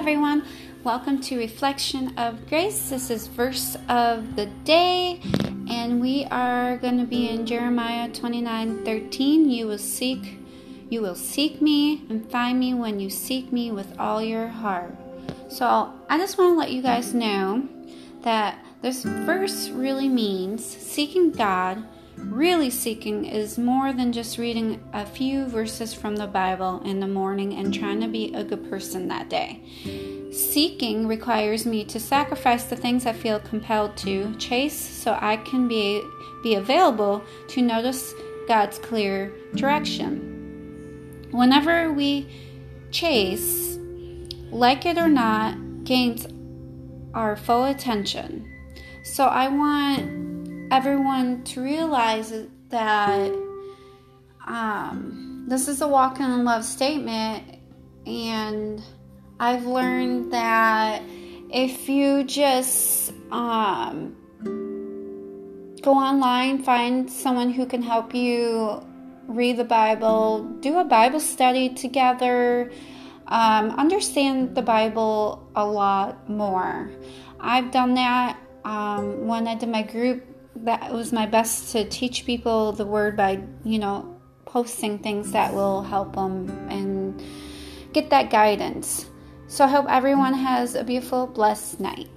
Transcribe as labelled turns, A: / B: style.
A: everyone. Welcome to Reflection of Grace. This is verse of the day, and we are going to be in Jeremiah 29 13. You will seek you will seek me and find me when you seek me with all your heart. So I just want to let you guys know that this verse really means seeking God really seeking is more than just reading a few verses from the Bible in the morning and trying to be a good person that day. Seeking requires me to sacrifice the things I feel compelled to chase so I can be, be available to notice God's clear direction. Whenever we chase, like it or not, gains our full attention. So I want everyone to realize that um, this is a walk in love statement, and I've learned that if you just um, go online, find someone who can help you read the Bible, do a Bible study together, um, understand the Bible a lot more. I've done that um, when I did my group that was my best to teach people the word by, you know, posting things that will help them and get that guidance. So I hope everyone has a beautiful, blessed night.